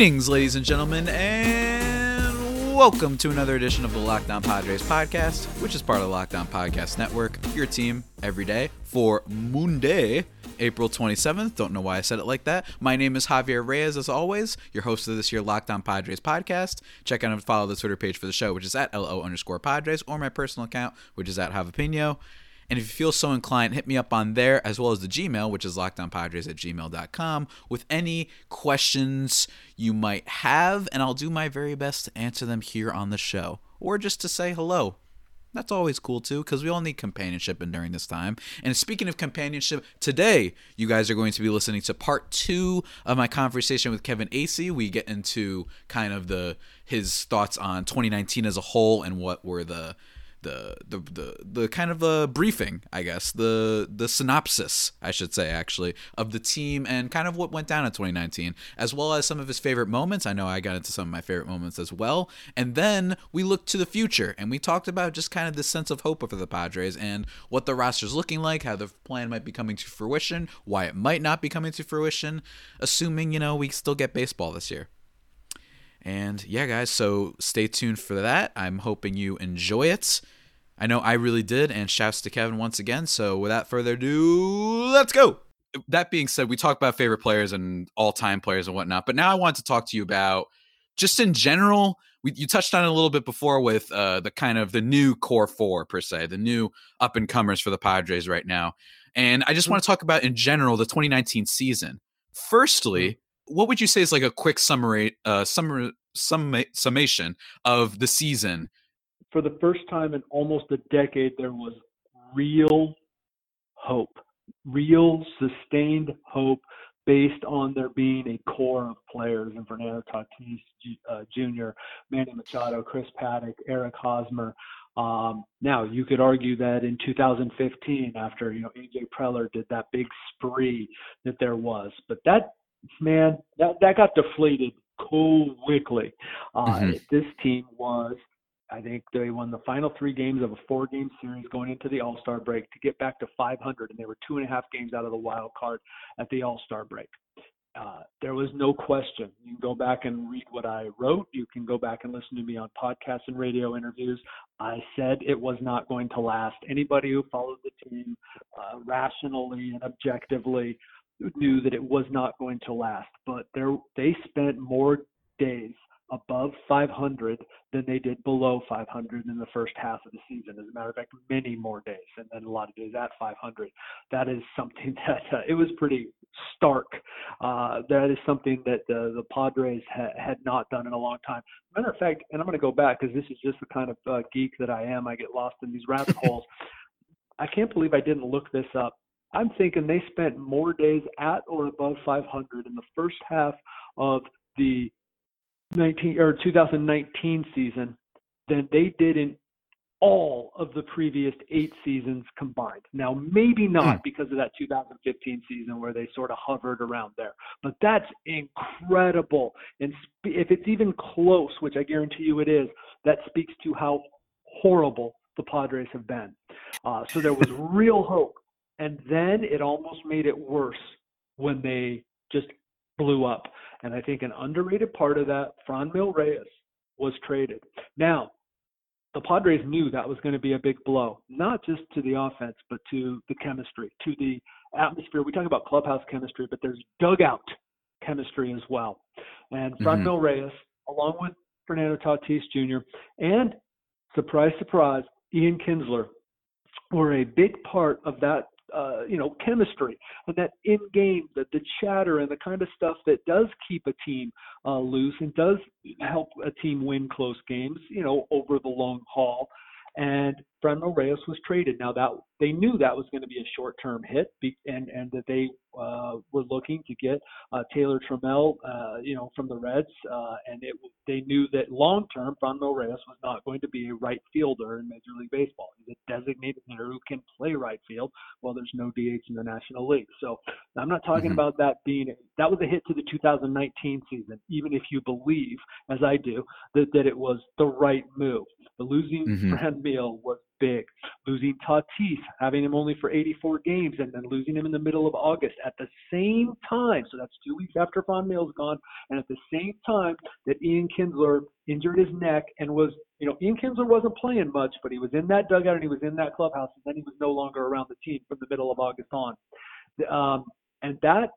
Greetings, ladies and gentlemen, and welcome to another edition of the Locked On Padres podcast, which is part of the Locked On Podcast Network, your team every day for Monday, April 27th. Don't know why I said it like that. My name is Javier Reyes, as always, your host of this year Locked On Padres podcast. Check out and follow the Twitter page for the show, which is at LO underscore Padres, or my personal account, which is at Javapino. And if you feel so inclined, hit me up on there as well as the Gmail, which is lockedonpadres at gmail.com, with any questions you might have, and I'll do my very best to answer them here on the show, or just to say hello. That's always cool too, because we all need companionship during this time. And speaking of companionship, today you guys are going to be listening to part two of my conversation with Kevin Acee. We get into kind of the his thoughts on 2019 as a whole and what were the the the the, the kind of a briefing, I guess, the the synopsis, I should say, actually, of the team and kind of what went down in 2019, as well as some of his favorite moments. I know I got into some of my favorite moments as well. And then we looked to the future and we talked about just kind of this sense of hope for the Padres and what the roster's looking like, how the plan might be coming to fruition, why it might not be coming to fruition, assuming, you know, we still get baseball this year. And yeah, guys, so stay tuned for that. I'm hoping you enjoy it. I know I really did, and shouts to Kevin once again. So without further ado, let's go. That being said, we talked about favorite players and all time players and whatnot, but now I want to talk to you about just in general. We, you touched on it a little bit before with uh, the kind of the new core four per se, the new up and comers for the Padres right now, and I just want to talk about in general the 2019 season. Firstly, what would you say is like a quick summary, uh, summa- summation of the season? For the first time in almost a decade, there was real hope, real sustained hope based on there being a core of players in Fernando Tatis uh, Jr., Manny Machado, Chris Paddack, Eric Hosmer. Um, now you could argue that in 2015, after you know AJ Preller did that big spree, that there was, but that man, that that got deflated cool quickly. Uh, mm-hmm. This team was, I think, they won the final three games of a four-game series going into the All-Star break to get back to 500, and they were two and a half games out of the wild card at the All-Star break. Uh, there was no question. You can go back and read what I wrote. You can go back and listen to me on podcasts and radio interviews. I said it was not going to last. Anybody who followed the team uh, rationally and objectively knew that it was not going to last, but there they spent more days above 500 than they did below 500 in the first half of the season. As a matter of fact, many more days, and then a lot of days at 500. That is something that uh, it was pretty stark. Uh, that is something that uh, the Padres ha- had not done in a long time. Matter of fact, and I'm going to go back because this is just the kind of uh, geek that I am. I get lost in these rabbit holes. I can't believe I didn't look this up. I'm thinking they spent more days at or above 500 in the first half of the 19 or 2019 season than they did in all of the previous eight seasons combined. Now, maybe not hmm. because of that 2015 season where they sort of hovered around there, but that's incredible. And if it's even close, which I guarantee you it is, that speaks to how horrible the Padres have been. Uh, so there was real hope and then it almost made it worse when they just blew up. And I think an underrated part of that, Franmil Reyes was traded. Now, the Padres knew that was going to be a big blow, not just to the offense, but to the chemistry, to the atmosphere. We talk about clubhouse chemistry, but there's dugout chemistry as well. And mm-hmm. Reyes, along with Fernando Tatis Jr., and surprise, surprise, Ian Kinsler, were a big part of that uh, you know chemistry and that in game the the chatter and the kind of stuff that does keep a team uh, loose and does help a team win close games you know over the long haul. And Franmil Reyes was traded. Now that they knew that was going to be a short-term hit, and and that they uh, were looking to get uh, Taylor Trammell, uh, you know, from the Reds, uh, and it they knew that long-term Franmil Reyes was not going to be a right fielder in Major League Baseball. He's a designated hitter who can play right field. Well, there's no DH in the National League, so I'm not talking mm-hmm. about that being that was a hit to the 2019 season, even if you believe, as I do, that that it was the right move. The losing mm-hmm. Franmil was big. Losing Tatis, having him only for 84 games, and then losing him in the middle of August at the same time. So that's two weeks after Franmil's gone, and at the same time that Ian Kinsler injured his neck and was, you know, Ian Kinsler wasn't playing much, but he was in that dugout and he was in that clubhouse, and then he was no longer around the team from the middle of August on. Um, and that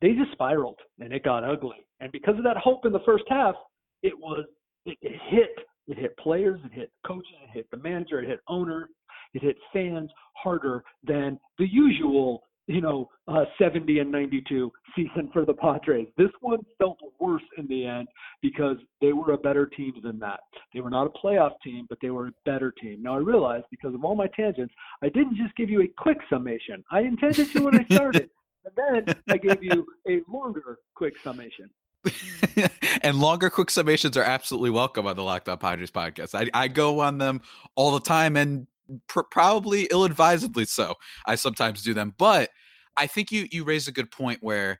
they just spiraled and it got ugly. And because of that hope in the first half, it was it, it hit it hit players, it hit coaches, it hit the manager, it hit owner, it hit fans harder than the usual, you know, uh, 70 and 92 season for the Padres. This one felt worse in the end because they were a better team than that. They were not a playoff team, but they were a better team. Now I realize because of all my tangents, I didn't just give you a quick summation. I intended to when I started. And then I gave you a longer, quick summation. and longer quick summations are absolutely welcome on the Locked On Padres podcast. I, I go on them all the time and pr- probably ill-advisedly so. I sometimes do them, but I think you you raised a good point where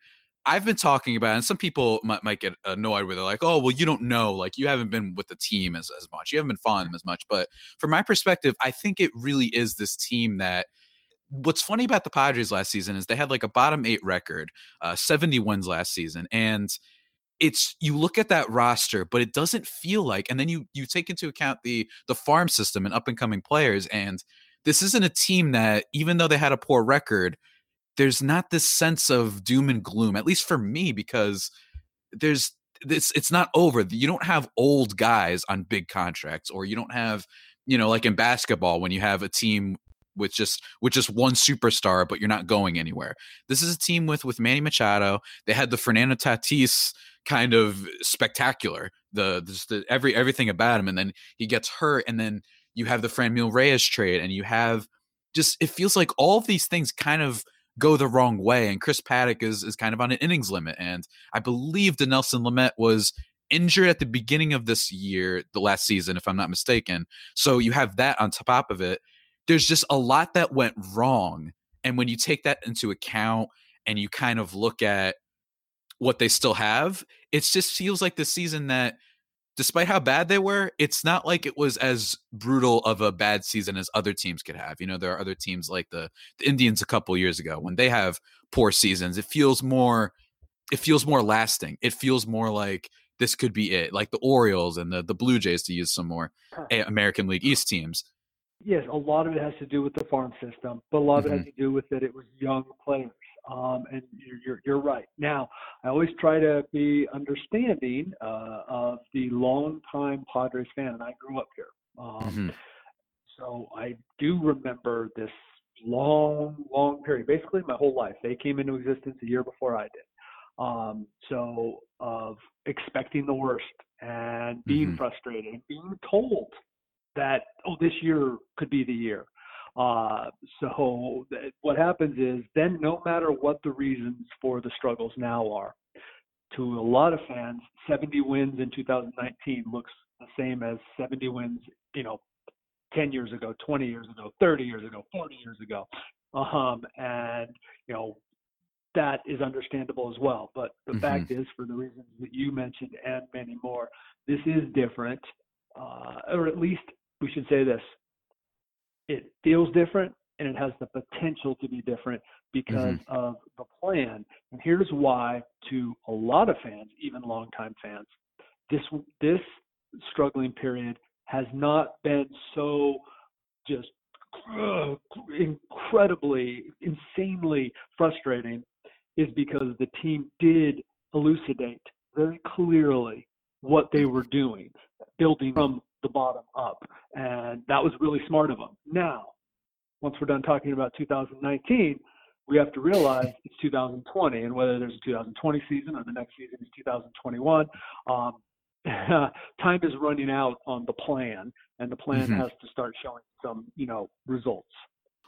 I've been talking about, and some people might, might get annoyed with it, like, oh, well, you don't know, like you haven't been with the team as, as much, you haven't been following them as much. But from my perspective, I think it really is this team that what's funny about the Padres last season is they had like a bottom eight record, uh, 70 wins last season. And it's you look at that roster, but it doesn't feel like, and then you you take into account the the farm system and up and coming players, and this isn't a team that, even though they had a poor record, there's not this sense of doom and gloom, at least for me, because there's this it's not over. You don't have old guys on big contracts, or you don't have, you know, like in basketball when you have a team with just with just one superstar, but you're not going anywhere. This is a team with with Manny Machado. They had the Fernando Tatis kind of spectacular. The, the every everything about him, and then he gets hurt, and then you have the Franmil Reyes trade, and you have just it feels like all of these things kind of go the wrong way. And Chris Paddack is is kind of on an innings limit, and I believe the Dinelson Lamet was injured at the beginning of this year, the last season, if I'm not mistaken. So you have that on top of it there's just a lot that went wrong. And when you take that into account and you kind of look at what they still have, it just feels like the season that despite how bad they were, it's not like it was as brutal of a bad season as other teams could have. You know, there are other teams like the, the Indians a couple years ago when they have poor seasons. It feels more it feels more lasting. It feels more like this could be it. Like the Orioles and the the Blue Jays to use some more American League East teams yes, a lot of it has to do with the farm system, but a lot of mm-hmm. it has mm-hmm. to do with that it was young players. Um, and you're, you're, you're right. Now, I always try to be understanding uh, of the longtime Padres fan, and I grew up here. Um, mm-hmm. So I do remember this long, long period, basically my whole life. They came into existence a year before I did. Um, so of expecting the worst and being mm-hmm. frustrated and being told that oh this year could be the year. Uh, so th- what happens is then no matter what the reasons for the struggles now are, to a lot of fans, 70 wins in 2019 looks the same as 70 wins, you know, 10 years ago, 20 years ago, 30 years ago, 40 years ago. Um, and, you know, that is understandable as well. But the mm-hmm. fact is, for the reasons that you mentioned and many more, this is different, uh, or at least we should say this it feels different and it has the potential to be different because mm-hmm. of the plan. And here's why to a lot of fans, even longtime fans, this this struggling period has not been so just incredibly, insanely frustrating is because the team did elucidate very clearly what they were doing, building from the bottom up. And that was really smart of them. Now, once we're done talking about 2019, we have to realize it's 2020, and whether there's a 2020 season or the next season is 2021, um, time is running out on the plan, and the plan mm-hmm. has to start showing some, you know, results.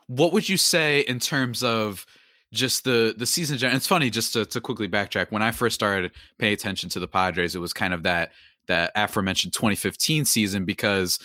What would you say in terms of just the the season? It's funny just to, to quickly backtrack. When I first started paying attention to the Padres, it was kind of that that aforementioned 2015 season because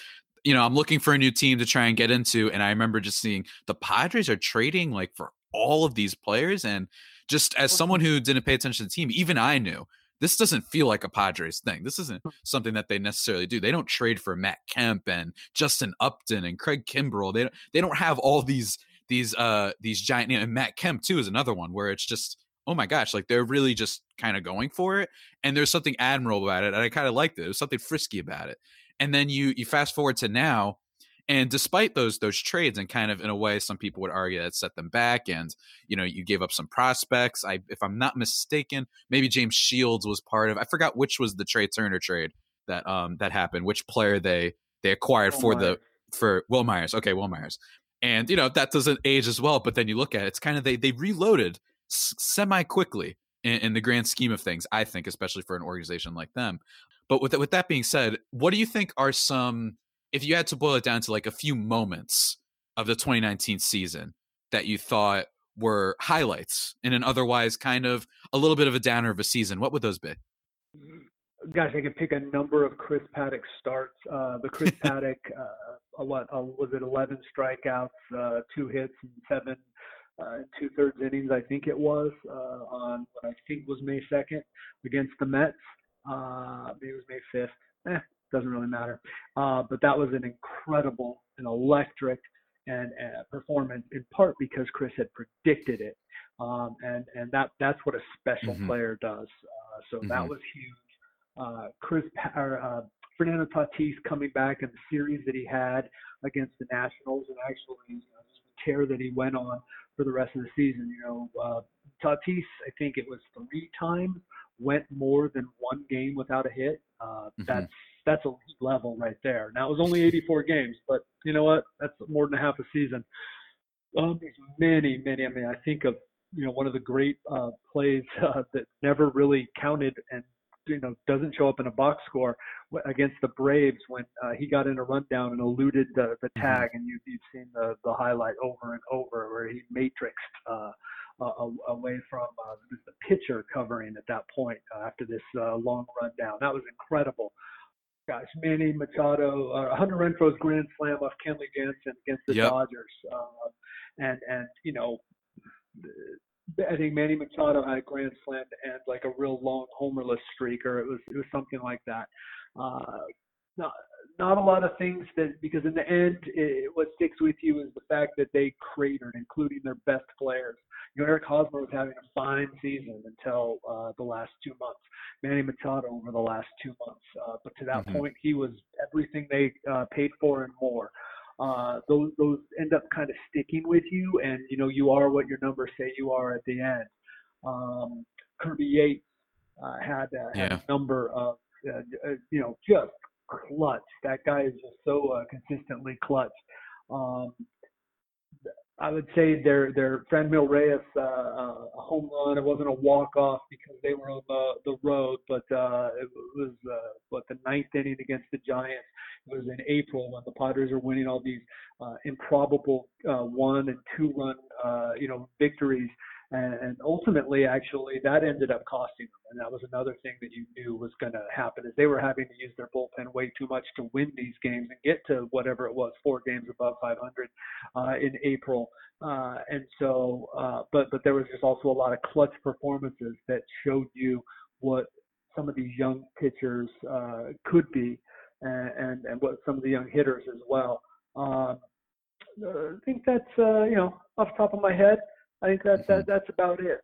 you know I'm looking for a new team to try and get into, and I remember just seeing the Padres are trading like for all of these players, and just as someone who didn't pay attention to the team, even I knew this doesn't feel like a Padres thing. This isn't hmm. something that they necessarily do. They don't trade for Matt Kemp and Justin Upton and Craig Kimbrel. They don't, they don't have all these these uh these giant you know, and Matt Kemp too is another one where it's just oh my gosh, like they're really just kind of going for it. And there's something admirable about it. And I kind of liked it. There's something frisky about it. And then you you fast forward to now, and despite those those trades, and kind of in a way, some people would argue that set them back, and you know, you gave up some prospects. I, if I'm not mistaken, maybe James Shields was part of. I forgot which was the Trea Turner trade that um that happened. Which player they they acquired Will for Myers. the for Wil Myers. Okay, Wil Myers. And you know that doesn't age as well. But then you look at it, it's kind of they they reloaded semi quickly in, in, the grand scheme of things. I think, especially for an organization like them. But with with that being said, what do you think are some if you had to boil it down to like a few moments of the 2019 season that you thought were highlights in an otherwise kind of a little bit of a downer of a season, what would those be? Gosh, I could pick a number of Chris Paddack starts. Uh, the Chris Paddack, uh, what uh, was it? 11 strikeouts, uh, two hits, and seven uh, two thirds innings. I think it was uh, on what I think was May 2nd against the Mets. Uh, maybe it was May 5th. Eh, doesn't really matter. Uh, but that was an incredible and electric and uh, performance in part because Chris had predicted it. Um, and and that that's what a special mm-hmm. player does. Uh, so mm-hmm. that was huge. Uh, Chris or, uh, Fernando Tatis coming back in the series that he had against the Nationals, and actually you know, just the tear that he went on for the rest of the season. You know, uh, Tatis, I think it was three times went more than one game without a hit. Uh, mm-hmm. That's that's a level right there. Now it was only 84 games, but you know what? That's more than a half a season. Um, there's many, many. I mean, I think of you know one of the great uh, plays uh, that never really counted and you know doesn't show up in a box score against the Braves when uh, he got in a rundown and eluded the, the mm-hmm. tag, and you, you've seen the the highlight over and over where he matrixed uh, uh, away from uh, the pitcher covering at that point uh, after this uh, long rundown. That was incredible gosh, Manny Machado, uh, Hunter Renfroe's grand slam off Kenley Jansen against the yep. Dodgers, uh, and and you know, I think Manny Machado had a grand slam to end like a real long homerless streak, or it was it was something like that. Uh, not not a lot of things that because in the end, it, what sticks with you is the fact that they cratered, including their best players. You know, Eric Hosmer was having a fine season until uh, the last two months. Manny Machado over the last two months, uh, but to that mm-hmm. point, he was everything they uh, paid for and more. Uh, those those end up kind of sticking with you, and you know you are what your numbers say you are at the end. Um, Kirby Yates uh, had, uh, had yeah. a number of uh, uh, you know just clutch. That guy is just so uh, consistently clutch. Um, I would say their their Franmil Reyes uh, uh, home run. It wasn't a walk off because they were on the the road, but uh, it was uh, what the ninth inning against the Giants. Was in April when the Padres were winning all these uh, improbable uh, one and two run uh, you know victories and, and ultimately, actually, that ended up costing them. And that was another thing that you knew was going to happen is they were having to use their bullpen way too much to win these games and get to whatever it was, four games above 500 uh, in April. Uh, and so, uh, but but there was just also a lot of clutch performances that showed you what some of these young pitchers uh, could be, and, and and what some of the young hitters as well. Um, I think that's uh, you know off the top of my head. I think that, that mm-hmm. that's about it.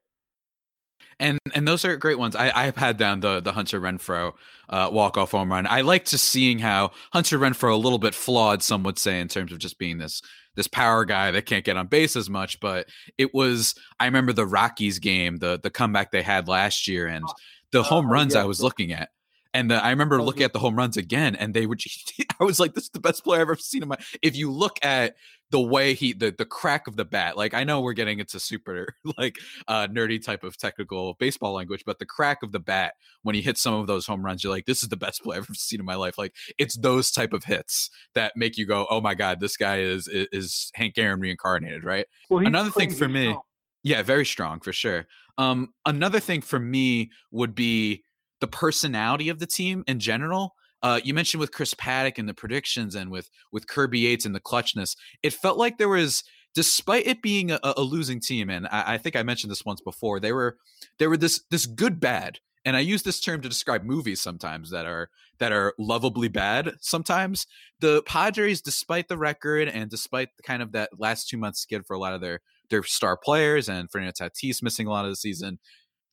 And and those are great ones. I I've had down the the Hunter Renfroe uh, walk off home run. I like just seeing how Hunter Renfroe a little bit flawed, some would say, in terms of just being this this power guy that can't get on base as much. But it was I remember the Rockies game, the the comeback they had last year, and oh, the home oh, runs I was looking at. And the, I remember looking at the home runs again, and they were. Just, I was like, "This is the best player I've ever seen in my." If you look at the way he the the crack of the bat like i know we're getting into super like uh nerdy type of technical baseball language but the crack of the bat when he hits some of those home runs you're like this is the best play i've ever seen in my life like it's those type of hits that make you go oh my god this guy is is, is hank aaron reincarnated right well, another thing for me strong. yeah very strong for sure um another thing for me would be the personality of the team in general uh, you mentioned with Chris Paddack and the predictions, and with with Kirby Yates and the clutchness. It felt like there was, despite it being a, a losing team, and I, I, think I mentioned this once before, they were they were this this good bad and I use this term to describe movies sometimes that are that are lovably bad. Sometimes the Padres, despite the record and despite the kind of that last two months skid for a lot of their their star players and Fernando Tatis missing a lot of the season,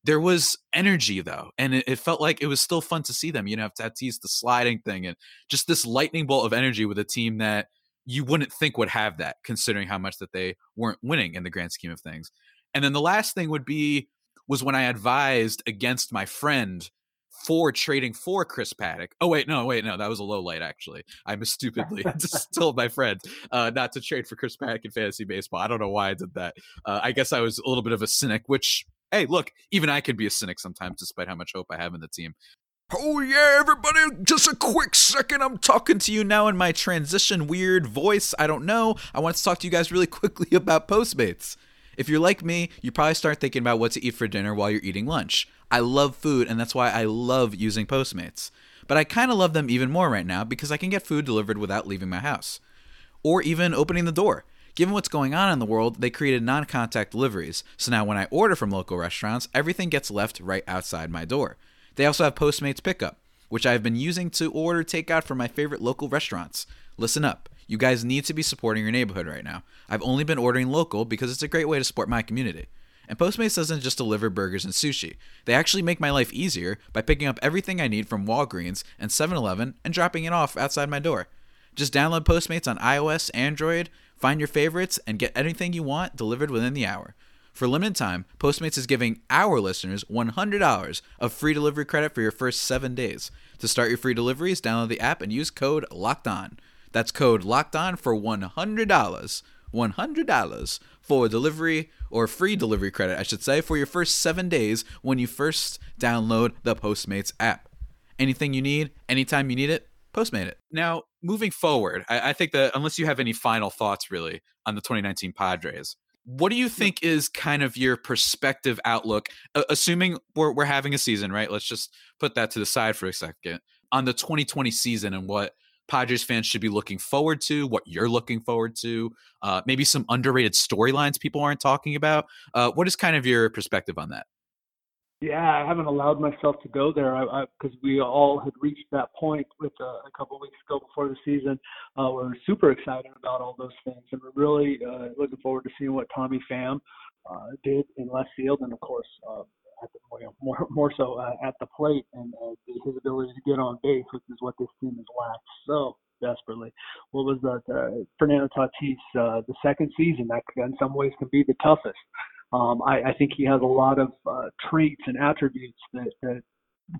there was energy though, and it, it, felt like it was still fun to see them. You know, have Tatis the sliding thing and just this lightning bolt of energy with a team that you wouldn't think would have that, considering how much that they weren't winning in the grand scheme of things. And then the last thing would be was when I advised against my friend for trading for Chris Paddack. Oh wait, no, wait, no, that was a low light actually. I stupidly told my friend uh, not to trade for Chris Paddack in fantasy baseball. I don't know why I did that. Uh, I guess I was a little bit of a cynic, which hey, look, even I could be a cynic sometimes, despite how much hope I have in the team. Oh yeah, everybody, just a quick second. I'm talking to you now in my transition weird voice. I don't know. I want to talk to you guys really quickly about Postmates. If you're like me, you probably start thinking about what to eat for dinner while you're eating lunch. I love food, and that's why I love using Postmates. But I kind of love them even more right now because I can get food delivered without leaving my house. Or even opening the door. Given what's going on in the world, they created non contact deliveries, so now when I order from local restaurants, everything gets left right outside my door. They also have Postmates Pickup, which I have been using to order takeout from my favorite local restaurants. Listen up. You guys need to be supporting your neighborhood right now. I've only been ordering local because it's a great way to support my community. And Postmates doesn't just deliver burgers and sushi. They actually make my life easier by picking up everything I need from Walgreens and 7-Eleven and dropping it off outside my door. Just download Postmates on iOS, Android, find your favorites, and get anything you want delivered within the hour. For limited time, Postmates is giving our listeners $100 of free delivery credit for your first seven days. To start your free deliveries, download the app and use code LOCKED ON. That's code locked on for $100. $100 for delivery or free delivery credit, I should say, for your first seven days when you first download the Postmates app. Anything you need, anytime you need it, Postmate it. Now, moving forward, I, I think that unless you have any final thoughts really on the 2019 Padres, what do you think is kind of your perspective outlook, uh, assuming we're, we're having a season, right? Let's just put that to the side for a second on the 2020 season and what Padres fans should be looking forward to, what you're looking forward to, uh, maybe some underrated storylines people aren't talking about. Uh, what is kind of your perspective on that? Yeah, I haven't allowed myself to go there because we all had reached that point with uh, a couple of weeks ago before the season. Uh, we're super excited about all those things, and we're really uh, looking forward to seeing what Tommy Pham uh, did in left field, and of course uh, at the, more more so uh, at the plate and uh, his ability to get on base, which is what this team has lacked so desperately. What was that? Uh, Fernando Tatis, uh, the second season that in some ways can be the toughest. Um, I, I think he has a lot of uh, traits and attributes that, that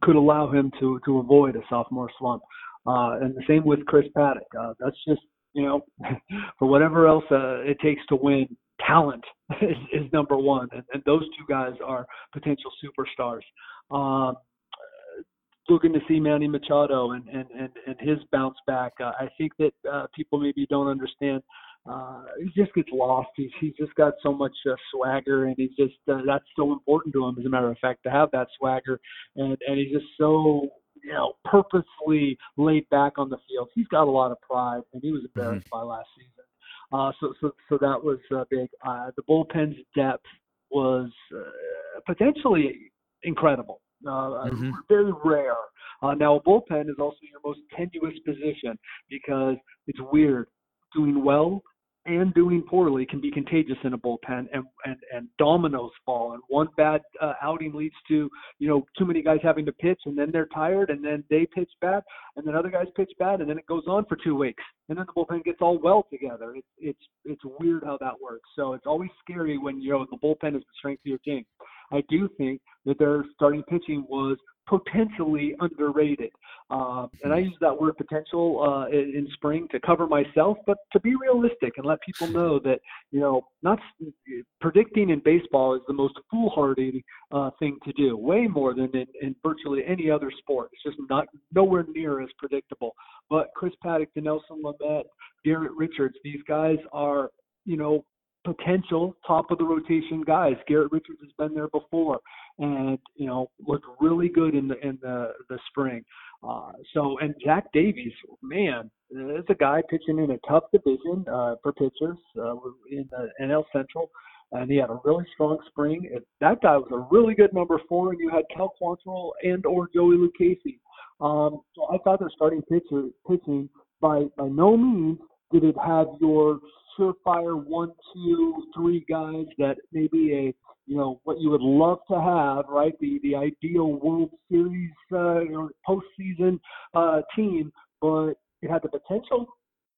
could allow him to to avoid a sophomore slump. Uh, and the same with Chris Paddack. Uh, that's just you know, for whatever else uh, it takes to win, talent is, is number one, and, and, those two guys are potential superstars. Um, looking to see Manny Machado and and and, and his bounce back. Uh, I think that uh, people maybe don't understand. Uh, he just gets lost. He's he's just got so much uh, swagger, and he's just uh, that's so important to him. As a matter of fact, to have that swagger, and and he's just so you know purposely laid back on the field. He's got a lot of pride, and he was embarrassed mm-hmm. by last season. Uh, so, so, so that was uh, big. Uh, the bullpen's depth was uh, potentially incredible. Uh, mm-hmm. Very rare. Uh, now, a bullpen is also your most tenuous position because it's weird. Doing well and doing poorly can be contagious in a bullpen, and and and dominoes fall. And one bad uh, outing leads to you know too many guys having to pitch, and then they're tired, and then they pitch bad, and then other guys pitch bad, and then it goes on for two weeks, and then the bullpen gets all well together. It's it's it's weird how that works. So it's always scary when you know the bullpen is the strength of your team. I do think that their starting pitching was potentially underrated. Um, and I hmm. use that word potential uh, in, in, spring to cover myself, but to be realistic and let people know that you know not predicting in baseball is the most foolhardy uh, thing to do, way more than in, in virtually any other sport. It's just not nowhere near as predictable. But Chris Paddack, Nelson Lamet, Garrett Richards, these guys are you know potential top of the rotation guys. Garrett Richards has been there before, and you know looked really good in the in the the spring. Uh, so and Zach Davies, man, is a guy pitching in a tough division uh, for pitchers uh, in the NL Central. and he had a really strong spring. And that guy was a really good number four, and you had Cal Quantrill and or Joey Lucchesi. Um, so I thought their starting pitcher pitching by by no means did it have your surefire one, two, three guys that maybe a you know what you would love to have, right? The the ideal World Series uh, or postseason uh, team, but it had the potential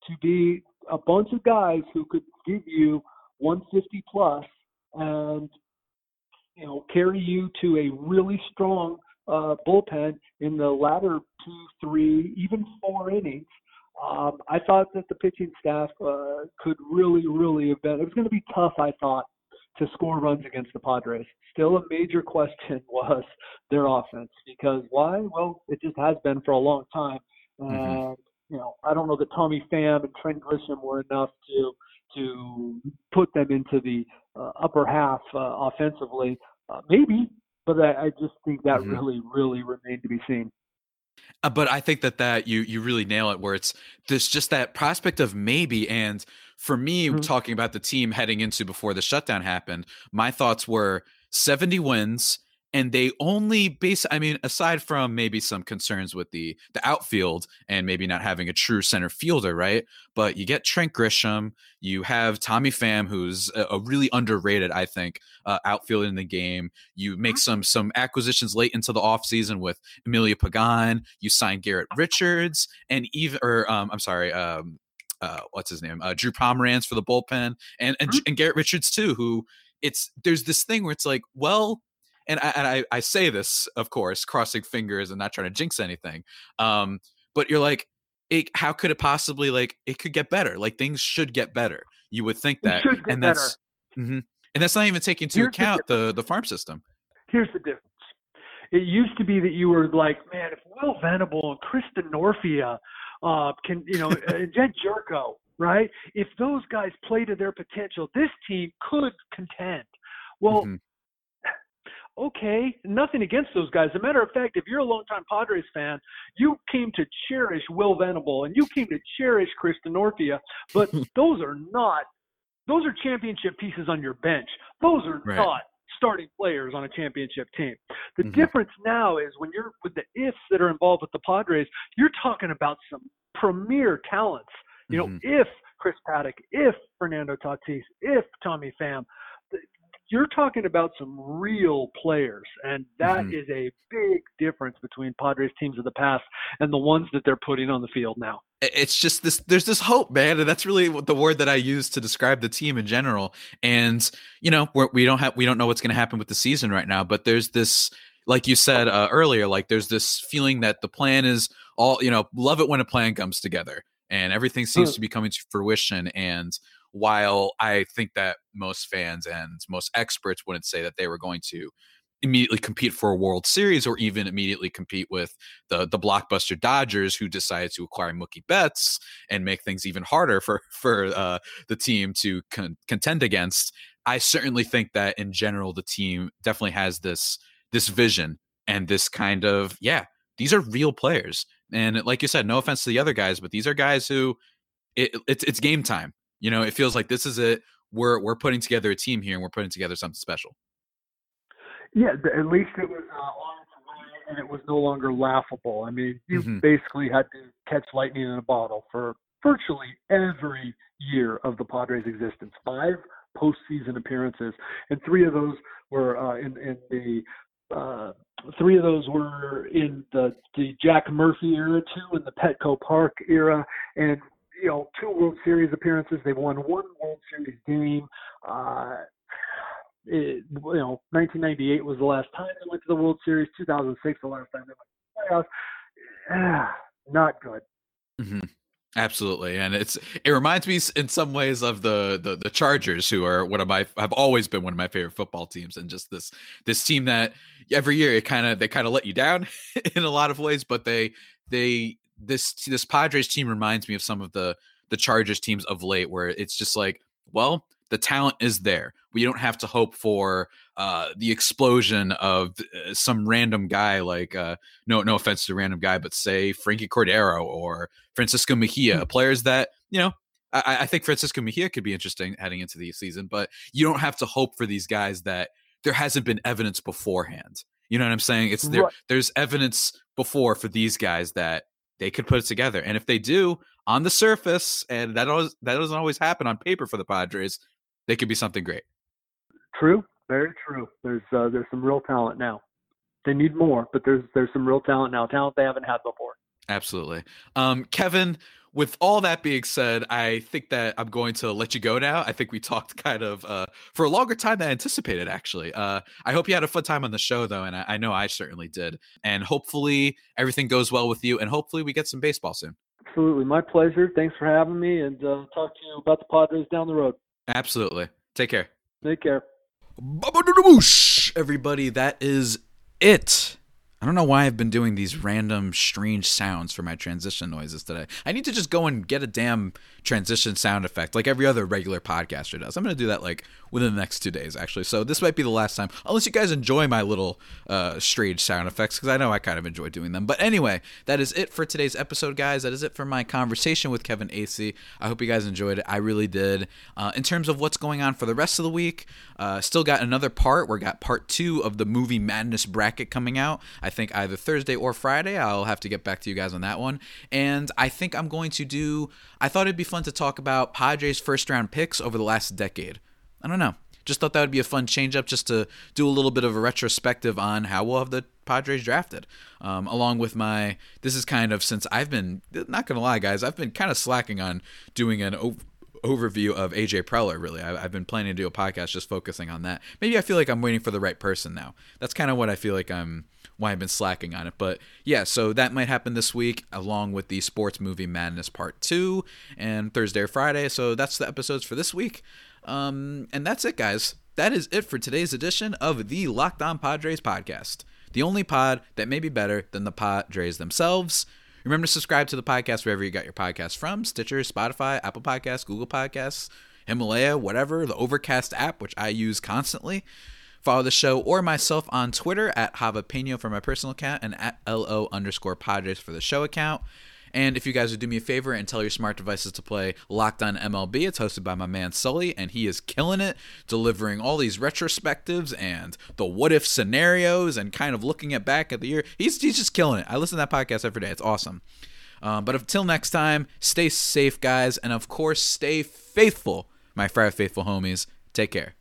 to be a bunch of guys who could give you 150 plus and you know carry you to a really strong uh, bullpen in the latter two, three, even four innings. Um, I thought that the pitching staff uh, could really, really have been. It was going to be tough, I thought, to score runs against the Padres. Still, a major question was their offense because why? Well, it just has been for a long time, mm-hmm. and mm-hmm. you know, I don't know that Tommy Pham and Trent Grisham were enough to to put them into the uh, upper half uh, offensively. Uh, maybe, but I, I, just think that mm-hmm. really, really remained to be seen. Uh, but I think that that you you really nail it where it's there's just that prospect of maybe and for me mm-hmm. talking about the team heading into before the shutdown happened my thoughts were 70 wins and they only base i mean aside from maybe some concerns with the the outfield and maybe not having a true center fielder right? But you get trent grisham you have tommy pham who's a, a really underrated i think uh, outfielder in the game. You make some some acquisitions late into the offseason with emilio pagan. You sign garrett richards and even or um, i'm sorry um, uh, what's his name? Uh, drew pomeranz for the bullpen and and, and garrett richards too who it's there's this thing where it's like well and I, and I, I say this, of course, crossing fingers and not trying to jinx anything. Um, but you're like, it, how could it possibly like it could get better? Like things should get better. You would think that, and that's mm-hmm. and that's not even taking into Here's account the, the, the farm system. Here's the difference. It used to be that you were like, man, if Will Venable and Chris Denorfia uh, can, you know, Jedd Gyorko, right? If those guys play to their potential, this team could contend. Well, mm-hmm okay, nothing against those guys. As a matter of fact, if you're a longtime Padres fan, you came to cherish Will Venable and you came to cherish Chris Denorfia, but those are not those are championship pieces on your bench. Those are right. not starting players on a championship team. The mm-hmm. difference now is when you're with the ifs that are involved with the Padres, you're talking about some premier talents. You know, mm-hmm. if Chris Paddack, if Fernando Tatis, if Tommy Pham, you're talking about some real players, and that mm-hmm. is a big difference between Padres teams of the past and the ones that they're putting on the field now. It's just this. There's this hope, man, and that's really the word that I use to describe the team in general. And you know, we're, we don't have we don't know what's going to happen with the season right now, but there's this, like you said uh, earlier, like there's this feeling that the plan is all. You know, love it when a plan comes together, and everything seems to be coming to fruition. And while I think that most fans and most experts wouldn't say that they were going to immediately compete for a World Series or even immediately compete with the the blockbuster Dodgers who decided to acquire Mookie Betts and make things even harder for for uh, the team to con- contend against. I certainly think that in general the team definitely has this this vision and this kind of yeah these are real players and like you said no offense to the other guys but these are guys who it, it's it's game time you know, it feels like this is it. We're we're putting together a team here, and we're putting together something special. Yeah, at least it was uh, on its way, and it was no longer laughable. I mean, you mm-hmm. basically had to catch lightning in a bottle for virtually every year of the Padres' existence. Five postseason appearances, and three of those were uh, in in the uh, three of those were in the the Jack Murphy era, two in the Petco Park era, and you know, two World Series appearances. They've won one World Series game. Uh, it, you know, 1998 was the last time they went to the World Series. 2006, the last time they went to the playoffs. Ah, not good. Mm-hmm. Absolutely, and it's it reminds me in some ways of the, the the Chargers, who are one of my have always been one of my favorite football teams, and just this this team that every year it kind of they kind of let you down in a lot of ways, but they they this this Padres team reminds me of some of the the Chargers teams of late, where it's just like, well, the talent is there. We don't have to hope for uh, the explosion of uh, some random guy like uh, no no offense to random guy, but say Franchy Cordero or Francisco Mejia, mm-hmm. players that you know I, I think Francisco Mejia could be interesting heading into the season, but you don't have to hope for these guys that there hasn't been evidence beforehand. You know what I'm saying? It's there. Right. There's evidence before for these guys that they could put it together, and if they do on the surface, and that always that doesn't always happen on paper for the Padres, they could be something great. True, very true. There's uh, there's some real talent now. They need more, but there's there's some real talent now, talent they haven't had before. Absolutely. Um, Kevin, with all that being said, I think that I'm going to let you go now. I think we talked kind of uh, for a longer time than I anticipated, actually. Uh, I hope you had a fun time on the show, though, and I, I, know I certainly did. And hopefully everything goes well with you, and hopefully we get some baseball soon. Absolutely. My pleasure. Thanks for having me, and uh, talk to you about the Padres down the road. Absolutely. Take care. Take care. Everybody, that is it I don't know why I've been doing these random strange sounds for my transition noises today. I need to just go and get a damn transition sound effect like every other regular podcaster does. I'm going to do that like within the next two days, actually. So this might be the last time, unless you guys enjoy my little uh, strange sound effects, because I know I kind of enjoy doing them. But anyway, that is it for today's episode, guys. That is it for my conversation with Kevin Acee. I hope you guys enjoyed it. I really did. Uh, in terms of what's going on for the rest of the week, uh, still got another part. We got part two of the movie Madness bracket coming out. Think either Thursday or Friday. I'll have to get back to you guys on that one. And I think I'm going to do. I thought it'd be fun to talk about Padres first round picks over the last decade. I don't know. Just thought that would be a fun change up just to do a little bit of a retrospective on how we'll have the Padres drafted. Um, along with my, this is kind of since I've been, not going to lie, guys, I've been kind of slacking on doing an overview of AJ Preller. Really, I, have been planning to do a podcast just focusing on that. Maybe I feel like I'm waiting for the right person now. That's kind of what I feel like I'm why I've been slacking on it. But yeah, so that might happen this week along with the Sports Movie Madness Part 2 and Thursday or Friday. So that's the episodes for this week. Um, and that's it, guys. That is it for today's edition of the Locked On Padres podcast. The only pod that may be better than the Padres themselves. Remember to subscribe to the podcast wherever you got your podcast from Stitcher, Spotify, Apple Podcasts, Google Podcasts, Himalaya, whatever, the Overcast app, which I use constantly. Follow the show or myself on Twitter at Javapeno for my personal account and at LO underscore Padres for the show account. And if you guys would do me a favor and tell your smart devices to play Locked On MLB, it's hosted by my man Sully, and he is killing it, delivering all these retrospectives and the what if scenarios and kind of looking at back at the year. He's, he's just killing it. I listen to that podcast every day. It's awesome. Um, but until next time, stay safe, guys, and of course, stay faithful, my Friar Faithful homies. Take care.